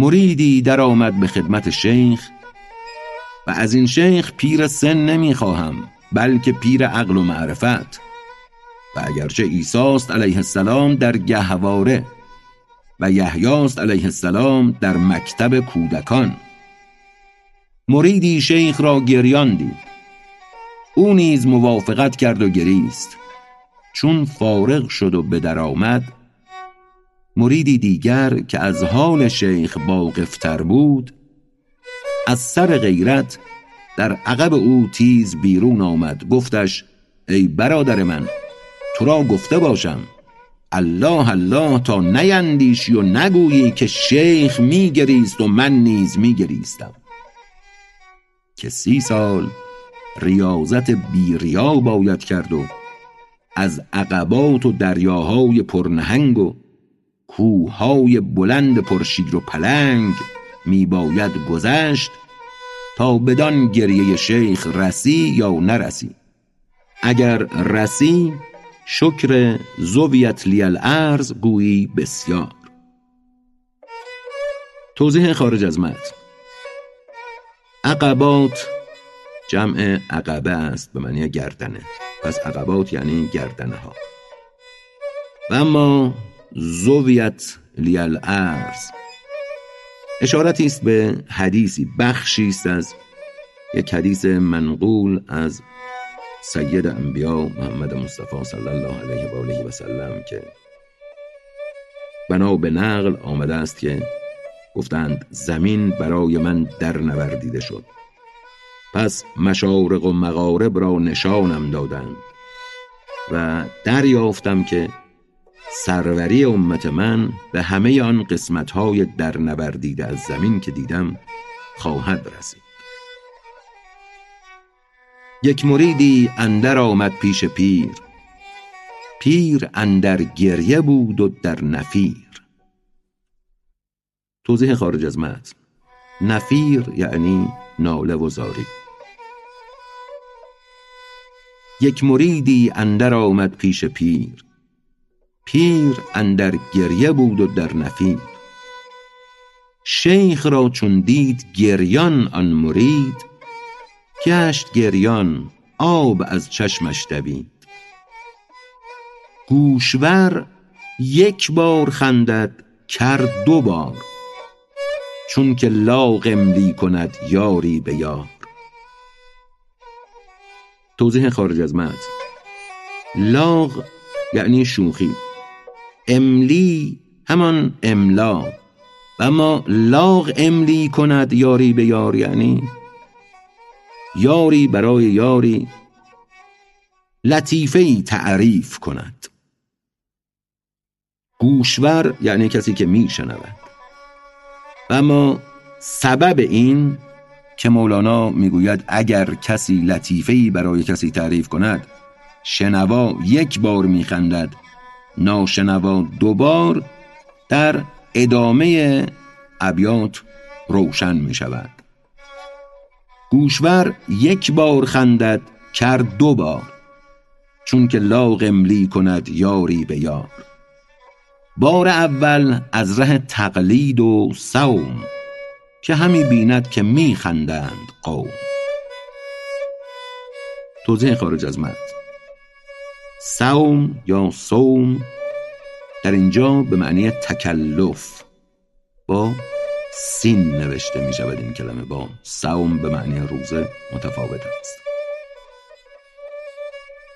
مریدی در آمد به خدمت شیخ و از این شیخ پیر سن نمی‌خواهم بلکه پیر عقل و معرفت. و اگرچه ایساست علیه السلام در گهواره و یحیاست علیه السلام در مکتب کودکان. مریدی شیخ را گریان دید. او نیز موافقت کرد و گریست. چون فارغ شد و به در آمد مریدی دیگر که از حال شیخ واقفتر بود از سر غیرت در عقب او تیز بیرون آمد. گفتش ای برادر من تو را گفته باشم الله الله تا نیندیشی و نگویی که شیخ میگریست و من نیز میگریستم. که سی سال ریاضت بیریا باید کرد و از عقبات و دریاهای پرنهنگ و کوههای بلند پرشیر و پلنگ می باید گذشت تا بدان گریه شیخ رسی یا نرسی. اگر رسی شکر زویت لی الارض گویی بسیار. توضیح خارج از متن. عقبات جمع عقبه است به معنی گردنه. پس عقبات یعنی گردنه ها و اما زویت لیال ارز اشارتی است به حدیثی بخشی است از یک حدیث منقول از سید انبیا محمد مصطفی صلی الله علیه و آله و سلم که بنا به نقل آمده است که گفتند زمین برای من در نوردیده شد پس مشارق و مغارب را نشانم دادند و دریافتم که سروری امت من به همه آن قسمتهای در نوردیده از زمین که دیدم خواهد رسید. یک مریدی اندر آمد پیش پیر. پیر اندر گریه بود و در نفیر. توضیح خارج از متن. نفیر یعنی ناله و زاری. یک مریدی اندر آمد پیش پیر. پیر اندر گریه بود و در نفیر شیخ را چون دید گریان آن مرید گشت گریان آب از چشمش دوید. گوشور یک بار خندد کرد دو بار چون که لا قملی کند یاری به یار. توضیح خارج از متن. لاغ یعنی شوخی. املی همان املا. و اما لاغ املی کند یاری به یار یعنی یاری برای یاری لطیفه ای تعریف کند. گوشور یعنی کسی که می شنود و اما سبب این که مولانا می‌گوید اگر کسی لطیفه ای برای کسی تعریف کند شنوا یک بار میخندد ناشنوا دوبار در ادامه ابیات روشن می شود گوشور یک بار خندد کرد دو بار چون که لا قملی کند یاری به یار. بار اول از ره تقلید و صوم که همی بیند که می خندند قوم. توضیح خارج از متن. سوم یا صوم در اینجا به معنی تکلف با سین نوشته می شود این کلمه. با سوم به معنی روزه متفاوت است.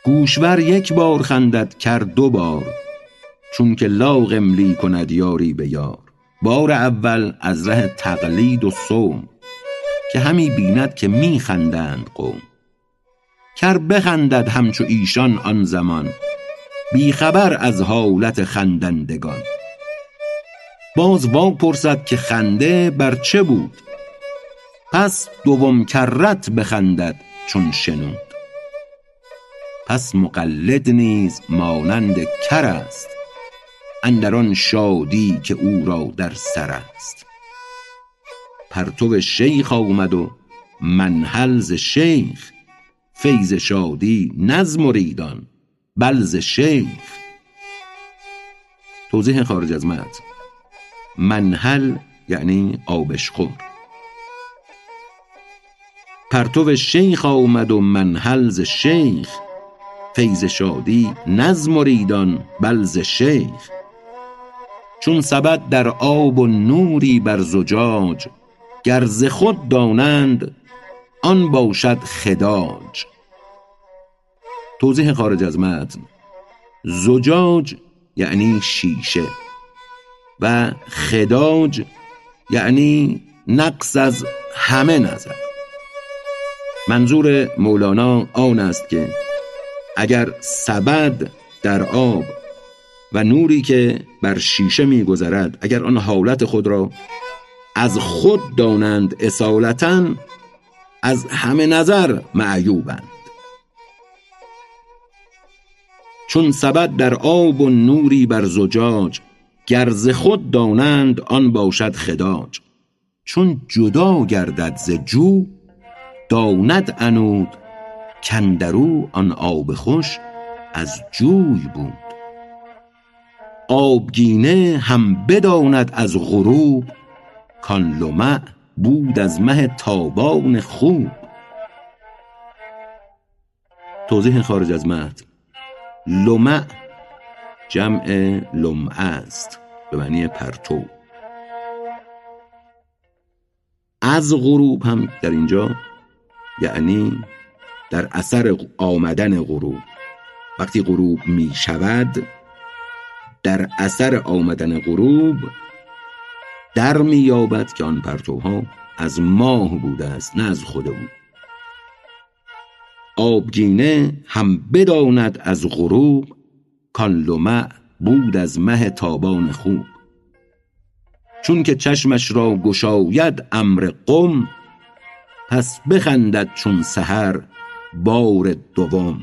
گوشور یک بار خندد کرد دو بار چون که لا قملی کند یاری به یار. بار اول از ره تقلید و صوم که همی بیند که می خندند قوم. کر بخندد همچو ایشان آن زمان بیخبر از حالت خندندگان. باز وا پرسد که خنده بر چه بود؟ پس دوم کرت بخندد چون شنود. پس مقلد نیز مانند کر است اندران شادی که او را در سر است. پرتو شیخ آمد و منحل ز شیخ فیض شادی نز مریدان بلز شیخ. توضیح خارج از متن. منحل یعنی آبشخور پرتو شیخ آمد و منحل ز شیخ. فیض شادی نز مریدان بلز شیخ. چون سبد در آب و نوری بر زجاج گر ز خود دانند آن باشد خداج. توضیح خارج از متن. زجاج یعنی شیشه و خداج یعنی نقص از همه نظر. منظور مولانا آن است که اگر سبد در آب و نوری که بر شیشه میگذرد اگر آن حالت خود را از خود دانند اصالتا از همه نظر معیوبند. چون سبد در آب و نوری بر زجاج گرز خود دانند آن باشد خداج. چون جدا گردد ز جو داند انود کندرو آن آب خوش از جوی بود. آبگینه هم بداند از غروب کان لمع بود از مه تابان خوب. توضیح خارج از متن لمع جمع لمعه است. به معنی پرتو. از غروب هم در اینجا یعنی در اثر آمدن غروب. وقتی غروب می شود در اثر آمدن غروب در می یابد که آن پرتوها از ماه بوده است نه از خود بود آبگینه هم بداند از غروب کان لمع بود از مه تابان خوب. چون که چشمش را گشاید امر قم پس بخندد چون سحر بار دوم.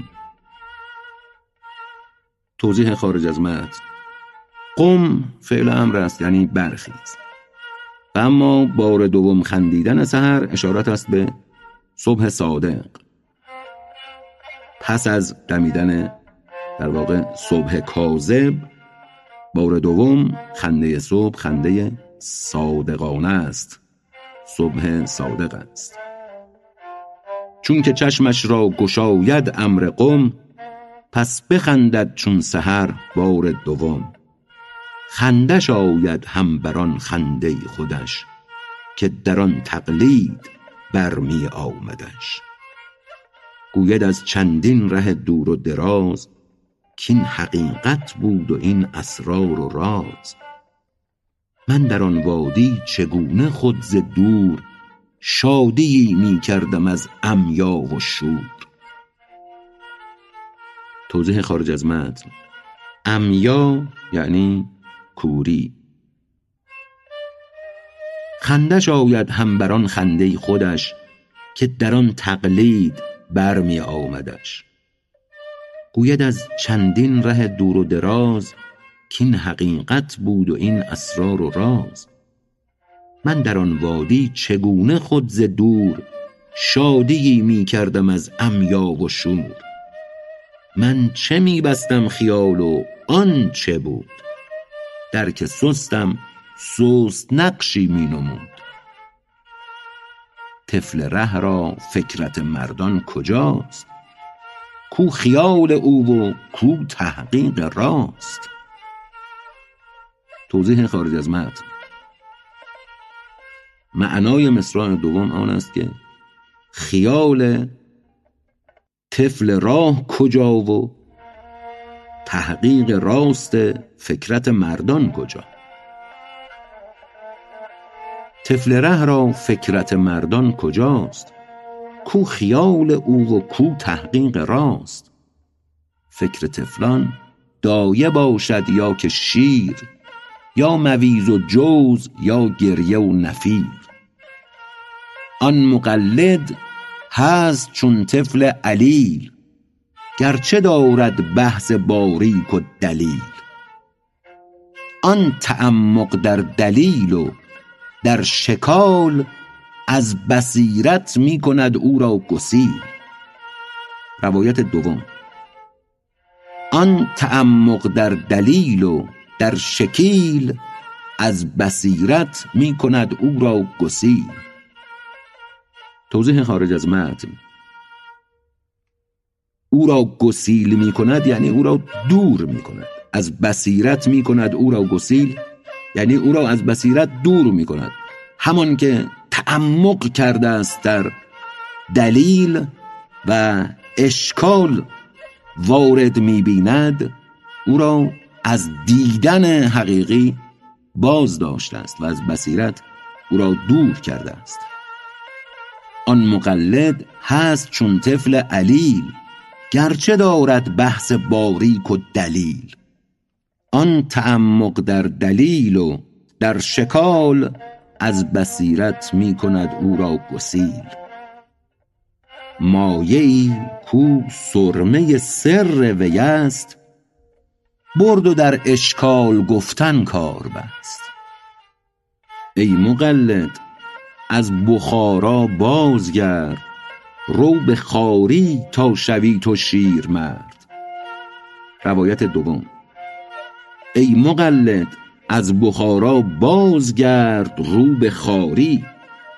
توضیح خارج از متن. قم فعل امر است یعنی برخیز اما بار دوم خندیدن سحر اشارت است به صبح صادق. پس از دمیدن در واقع صبح کاذب بار دوم خنده صبح خنده صادقانه است. صبح صادق است. چون که چشمش را گشاید امر قم پس بخندد چون سحر بار دوم. خندش آید هم بران خنده خودش که در آن تقلید برمی آمدش. گوید از چندین ره دور و دراز کین حقیقت بود و این اسرار و راز. من در آن وادی چگونه خود ز دور شادی می کردم از عمیا و شور. توضیح خارج از متن. عمیا یعنی کوری. خندش آید هم بران خنده خودش که در آن تقلید برمی آمدش. گوید از چندین ره دور و دراز کین حقیقت بود و این اسرار و راز. من در آن وادی چگونه خود ز دور شادی می کردم از عمیا و شور؟ من چه می بستم خیال و آن چه بود؟ درک سستم سست نقشی می نمود. طفل ره را فکرت مردان کجاست؟ کو خیال او و کو تحقیق راست؟ توضیح خارج از متن. معنای مصرع دوم آن است که خیال طفل راه کجا و تحقیق راست فکرت مردان کجا؟ طفل ره را فکرت مردان کجاست؟ کو خیال او و کو تحقیق راست؟ فکر طفلان دایه باشد یا که شیر یا مویز و جوز یا گریه و نفیر. آن مقلد هست چون طفل علیل گرچه دارد بحث باریک و دلیل. آن تعمق در دلیل و در شکال از بصیرت می کند او را گسیل. روایت دوم. آن تعمق در دلیل و در شکیل از بصیرت می کند او را گسیل. توضیح خارج از متن. او را گسیل می کند یعنی او را دور می کند از بصیرت می کند او را گسیل یعنی او را از بصیرت دور می کند همان که تعمق کرده است در دلیل و اشکال وارد می بیند او را از دیدن حقیقی باز داشته است و از بصیرت او را دور کرده است. آن مقلد هست چون طفل علیل. گرچه دارد بحث باریک و دلیل. آن تعمق در دلیل و در شکال از بصیرت می کند او را گسیل. مایعی کو سرمه سر وی است برد و در اشکال گفتن کار بست. ای مقلد از بخارا بازگرد رو به خاری تا شوی تو شیر مرد. روایت دوم. ای مقلد از بخارا بازگرد رو به خاری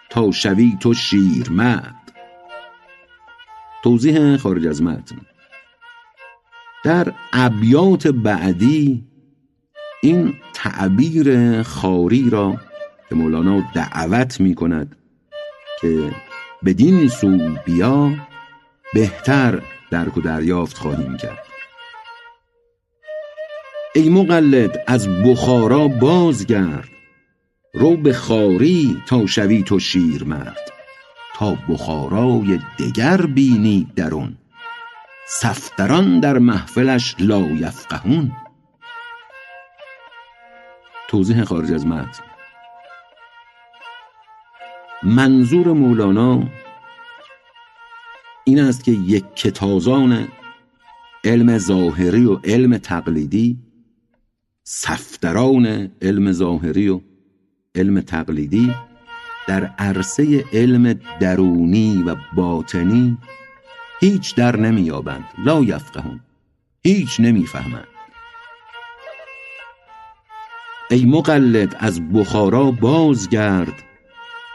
تا شوی تو شیر مرد. توضیح خارج از متن. در ابیات بعدی این تعبیر خاری را که مولانا دعوت می کند که بدین سو بیا بهتر درک و دریافت خواهیم کرد. ای مقلد از بخارا بازگرد. رو به خاری تا شوی تو شیر مرد تا بخارای دگر بینی درون. صفدران در محفلش لا یفقهون. توضیح خارج از متن. منظور مولانا این است که یک کتازان علم ظاهری و علم تقلیدی صفدران علم ظاهری و علم تقلیدی در عرصه علم درونی و باطنی هیچ در نمییابند لا یفقهون هیچ نمی‌فهمند. ای مقلد از بخارا بازگرد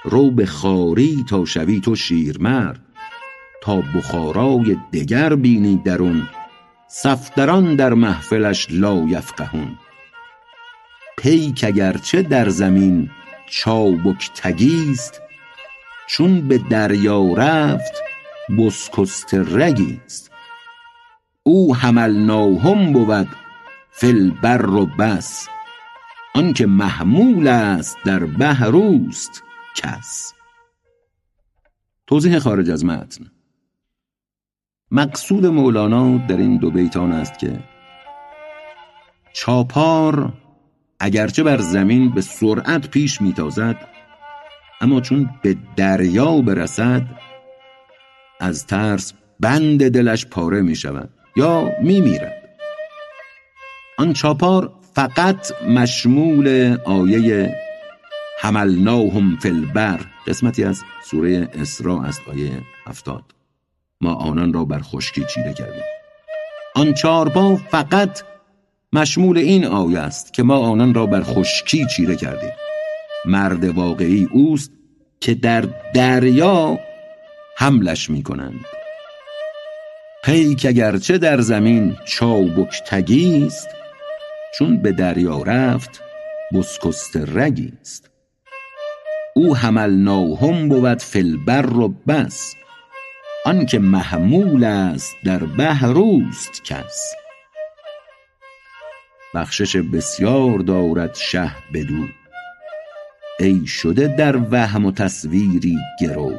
رو به خاری تا شوی تو شیرمرد تا بخارای دگر بینی درون صفدران در محفلش لا یفقهون. پیک اگرچه در زمین چابک تگیست چون به دریا رفت بسکست رگیست. او حملناهم بود فی البر و بس آنکه محمول است در بحر اوست. کس. توضیح خارج از متن. مقصود مولانا در این دو بیتان است که چاپار اگرچه بر زمین به سرعت پیش میتازد اما چون به دریا برسد از ترس بند دلش پاره می شود یا می میرد آن چاپار فقط مشمول آیه حملناهم فی البر. قسمتی از سوره اسراء است آیه هفتاد. ما آنان را بر خشکی چیره کردیم. آن چارپا فقط مشمول این آیه است که ما آنان را بر خشکی چیره کردیم. مرد واقعی اوست که در دریا حملش می کنند پیک اگرچه در زمین چابک تگیست چون به دریا رفت بسکست رگیست او حملناهم بود فی البر و بس. آنکه محمول است در بحر اوست کس. بخشش بسیار دارد شه بدو. ای شده در وهم و تصویری گرو.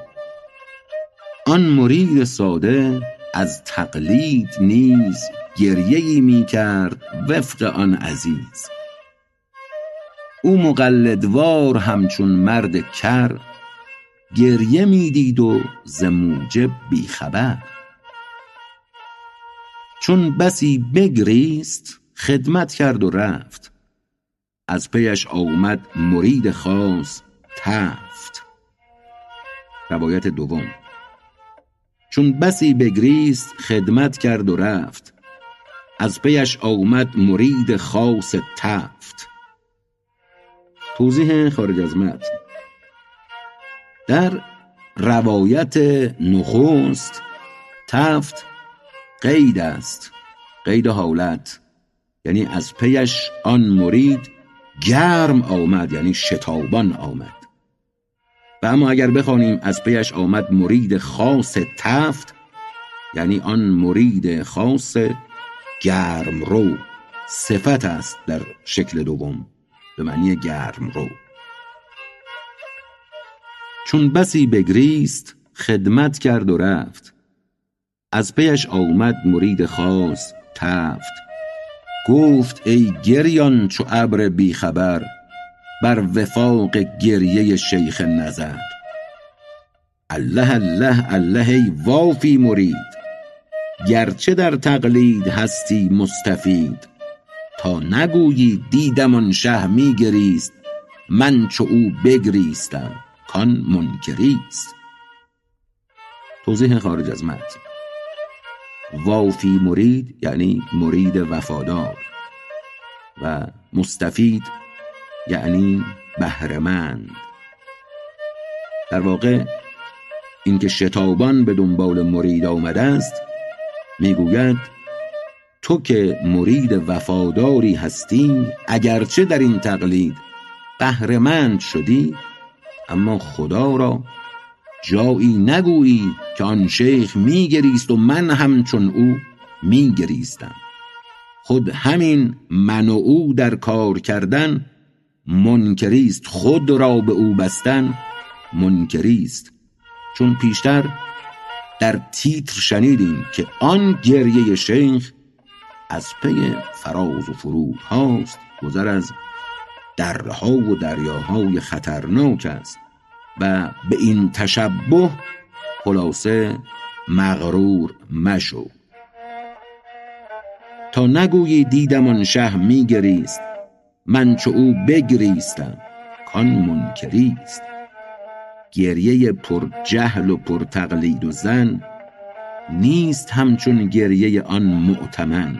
آن مرید ساده از تقلید نیز گریه می کرد وفق آن عزیز. او مقلدوار همچون مرد کر گریه می دید و ز موجب بی خبر چون بسی بگریست خدمت کرد و رفت. از پیش آمد مرید خاص تفت. روایت دوم. چون بسی بگریست خدمت کرد و رفت. از پیش آمد مرید خاص تفت. توضیح خارج از متن. در روایت نخست تفت قید است قید حالت. یعنی از پیش آن مرید گرم آمد یعنی شتابان آمد. و اما اگر بخوانیم از پیش آمد مرید خاص تفت یعنی آن مرید خاص گرم رو صفت است در شکل دوم. به معنی گرم رو. چون بسی بگریست خدمت کرد و رفت. از پیش آمد مرید خاص تفت. گفت ای گریان چو ابر بیخبر بر وفاق گریه شیخ نظر. الله الله الله ای وافی مرید گرچه در تقلید هستی مستفید. تا نگویی دیدم آن شه میگریست من چو او بگریستم کان منکریست. توضیح خارج از متن. وافی مرید یعنی مرید وفادار و مستفید یعنی بهرهمند. در واقع اینکه شتابان به دنبال مرید آمده است می‌گوید تو که مرید وفاداری هستی اگرچه در این تقلید بهرهمند شدی اما خدا را جایی نگویی که آن شیخ میگریست و من همچون او میگریستم. خود همین من و او در کار کردن منکریست خود را به او بستن منکریست. چون پیشتر در تیتر شنیدیم که آن گریه شیخ از پی فراز و فرود هاست گذر از درها و دریاهای خطرناک است و به این تشبه خلاصه مغرور مشو. تا نگویی دیدم آن شه میگریست من چو او بگریستم کان منکریست. گریه پر جهل و پر تقلید و زن نیست همچون گریه آن معتمن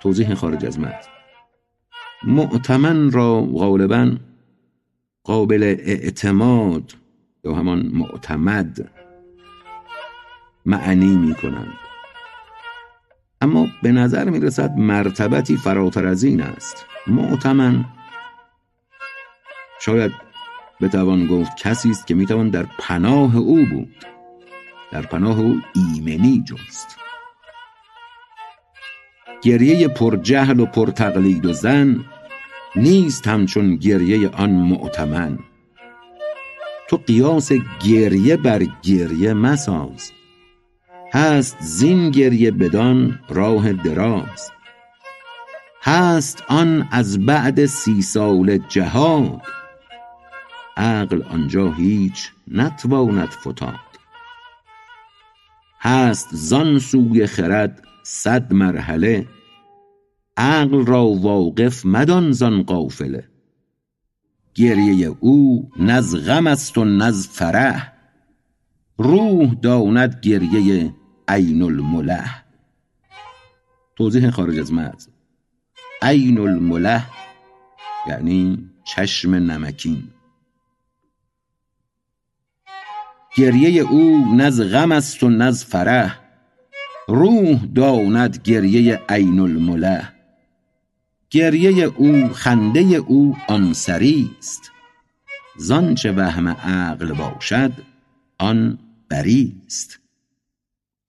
توضیح خارج از متن معتمن را غالبا قابل اعتماد یا همان معتمد معنی می کنند. اما به نظر می رسد مرتبتی فراتر از این است. معتمن شاید بتوان گفت کسی است که می‌توان در پناه او بود. در پناه او ایمنی جست. گریه پر جهل و پر تقلید و زن نیست همچون گریه آن معتمن تو قیاس گریه بر گریه مساز. هست زین گریه بدان راه دراز. هست آن از بعد سی سال جهاد. عقل آنجا هیچ نتواند فتاد. هست زان سوی خرد صد مرحله عقل را واقف مدان زان قافله. گریه او نز غم است و نز فرح. روح داند گریه عین المله توضیح خارج از متن. عین المله یعنی چشم نمکین. گریه او نز غم است و نز فرح. روح داند گریه عین المله گریه او خنده او آن سری است. زانچه وهم عقل باشد آن بری است.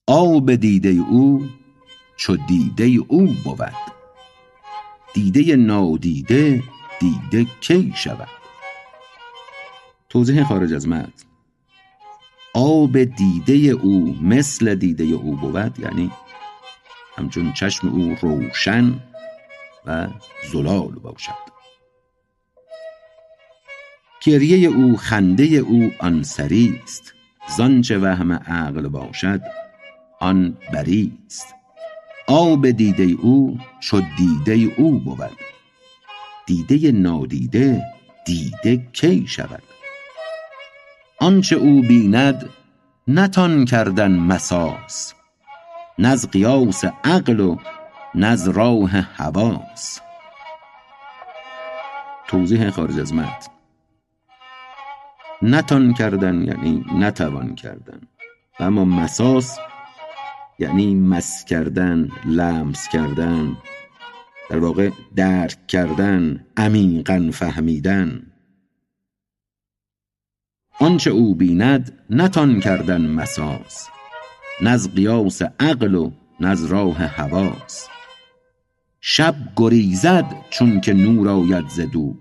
آب دیده او چو دیده او بود. دیده نادیده دیده کی شود؟ توضیح خارج از متن آب دیده او مثل دیده او بود یعنی همچون چشم او روشن و زلال باشد. گریه او خنده او آن سری است. زانچه وهم عقل باشد آن بری است. آب دیده او چو دیده او بود. دیده نادیده دیده کی شود؟ آنچه او بیند نتان کردن مساس نز قیاس عقل و نز راه حواس. توضیح خارج از متن. نتان کردن یعنی نتوان کردن. اما مساس یعنی مس کردن لمس کردن. در واقع درک کردن عمیقا فهمیدن. آنچه او بیند نتان کردن مساس نز قیاس عقل و نز راه حواس. شب گریزد چون که نور آید ز دور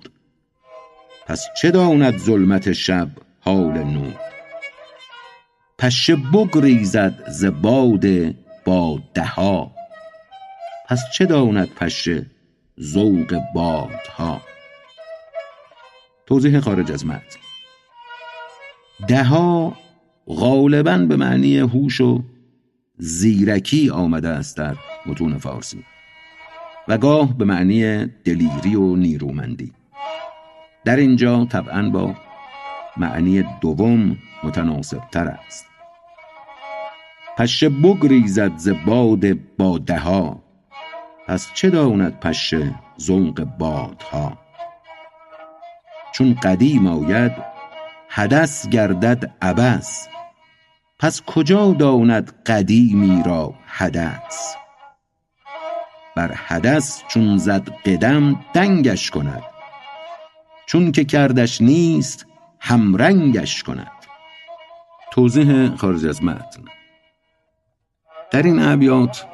پس چه داند ظلمت شب حال نور؟ پشه بگریزد ز باد بادها پس چه داند پشه ذوق بادها؟ توضیح خارج از متن. دها غالبا به معنی هوش و زیرکی آمده است در متون فارسی و گاه به معنی دلیری و نیرومندی. در اینجا طبعا با معنی دوم متناسب تر است. پشه بگریزد ز باد باده ها پس چه داند پشه زنق بادها؟ چون قدیم آید حدث گردد عبس پس کجا داند قدیمی را حدث؟ بر حدث چون زد قدم دنگش کند. چون که کردش نیست همرنگش کند. توضیح خارج از متن. در این ابیات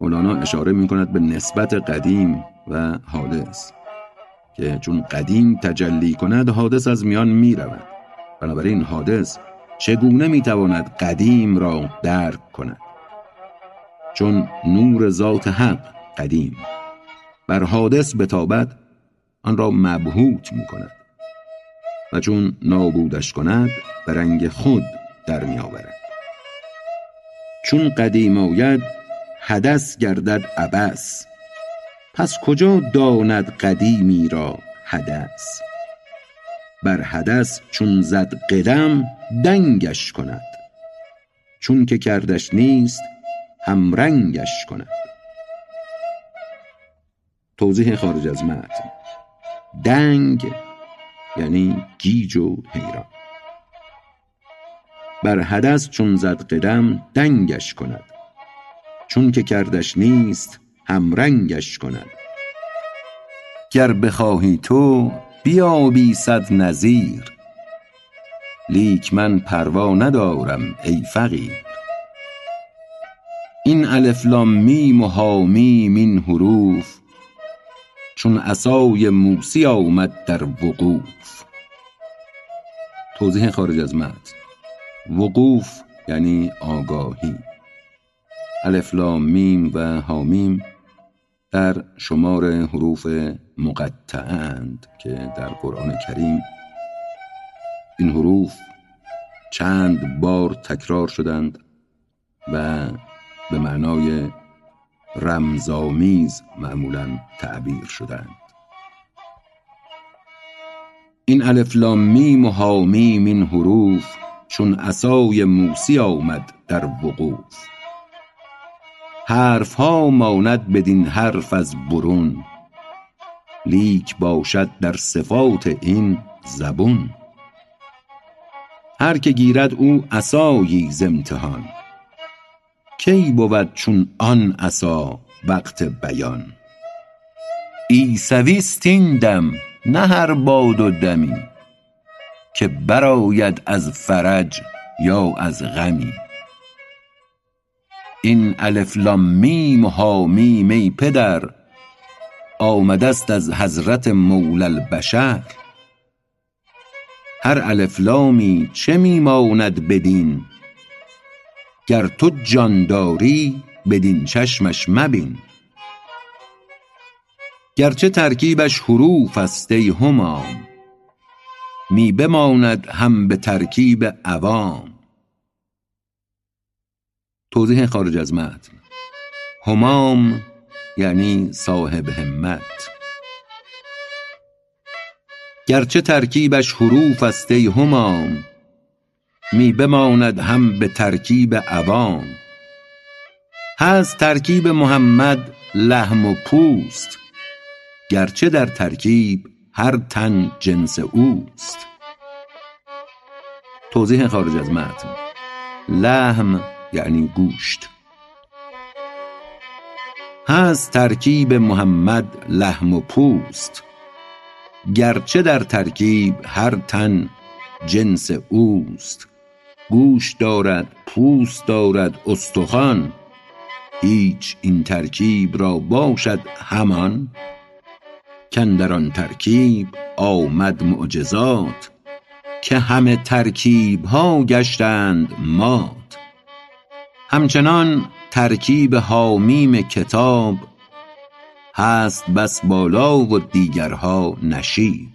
مولانا اشاره می کند به نسبت قدیم و حادث. که چون قدیم تجلی کند حادث از میان می رود بنابراین حادث چگونه می تواند قدیم را درک کند؟ چون نور ذات حق قدیم بر حادث بتابد آن را مبهوت می کند و چون نابودش کند به رنگ خود در می آورد چون قدیم آید حدث گردد عبس پس کجا داند قدیمی را حدث؟ بر حدث چون زد قدم دنگش کند. چون که کردش نیست همرنگش کند. توضیح خارج از متن. دنگ یعنی گیج و حیران. بر حدث چون زد قدم دنگش کند. چون که کردش نیست همرنگش کند گر بخواهی تو بیابی صد نظیر. لیک من پروا ندارم ای فقیر. این الف لام میم و حا میم این حروف چون عصای موسی آمد در وقوف. توضیح خارج از متن. وقوف یعنی آگاهی. الف لام میم و هامیم در شمار حروف مقطعند که در قرآن کریم این حروف چند بار تکرار شدند و به معنای رمزآمیز معمولا تعبیر شدند. این الف لام میم و حا میم این حروف چون عصای موسی آمد در وقوف. حرف ها ماند بدین حرف از برون. لیک باشد در صفات این زبون. هر که گیرد او عصایی ز امتحان. کی بود چون آن عصا وقت بیان؟ عیسوی است این دم نه هر باد و دمی. که برآید از فرح یا از غمی. این الف لام میم و حا میم ای پدر آمده است از حضرت مولی البشر. هر الف لامی چه می ماند بدین گر تو جان داری بدین چشمش مبین. گرچه ترکیبش حروف است ای همام می بماند هم به ترکیب عوام. توضیح خارج از متن. همام یعنی صاحب همت. گرچه ترکیبش حروف است ای همام می بماند هم به ترکیب عوام. هست ترکیب محمد لحم و پوست گرچه در ترکیب هر تن جنس اوست. توضیح خارج از متن. لحم یعنی گوشت. هست ترکیب محمد لحم و پوست. گرچه در ترکیب هر تن جنس اوست. گوش دارد پوست دارد استخوان. هیچ این ترکیب را باشد همان. کاندر آن ترکیب آمد معجزات. که همه ترکیب ها گشتند مات. همچنان ترکیب حامیم کتاب هست بس بالا و دیگرها نشیب.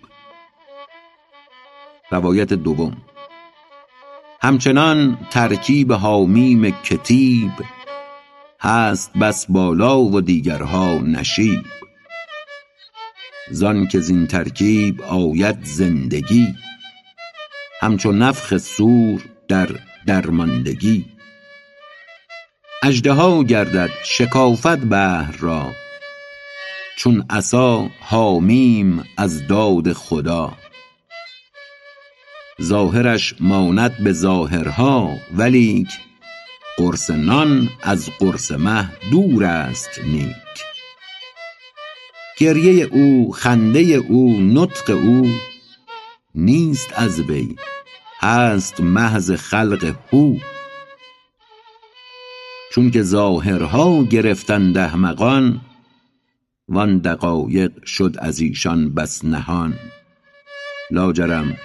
روایت دوم. همچنان ترکیب حامیم کتیب هست بس بالا و دیگرها نشیب. زان که زین ترکیب آید زندگی همچو نفخ صور در درماندگی. اژدها گردد شکافد بحر را چون عصا حامیم از داد خدا. ظاهرش ماند به ظاهرها ولیک قرص نان از قرص مه دور است نیک. گریه او خنده او نطق او نیست از وی هست محض خلق هو. چونک ظاهرها گرفتند احمقان وان دقایق شد از ایشان بس نهان. لاجرم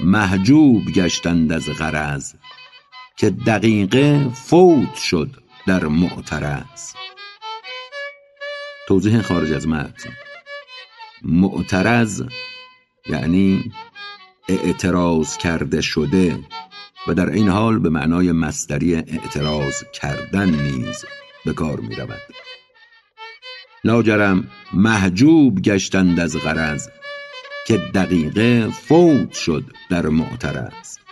محجوب گشتند از غرض که دقیقه فوت شد در معترض. توضیح خارج از متن. معترض یعنی اعتراض کرده شده. و در این حال به معنای مصدری اعتراض کردن نیز به کار می رود. لاجرم محجوب گشتند از غرض که دقیقه فوت شد در معترض.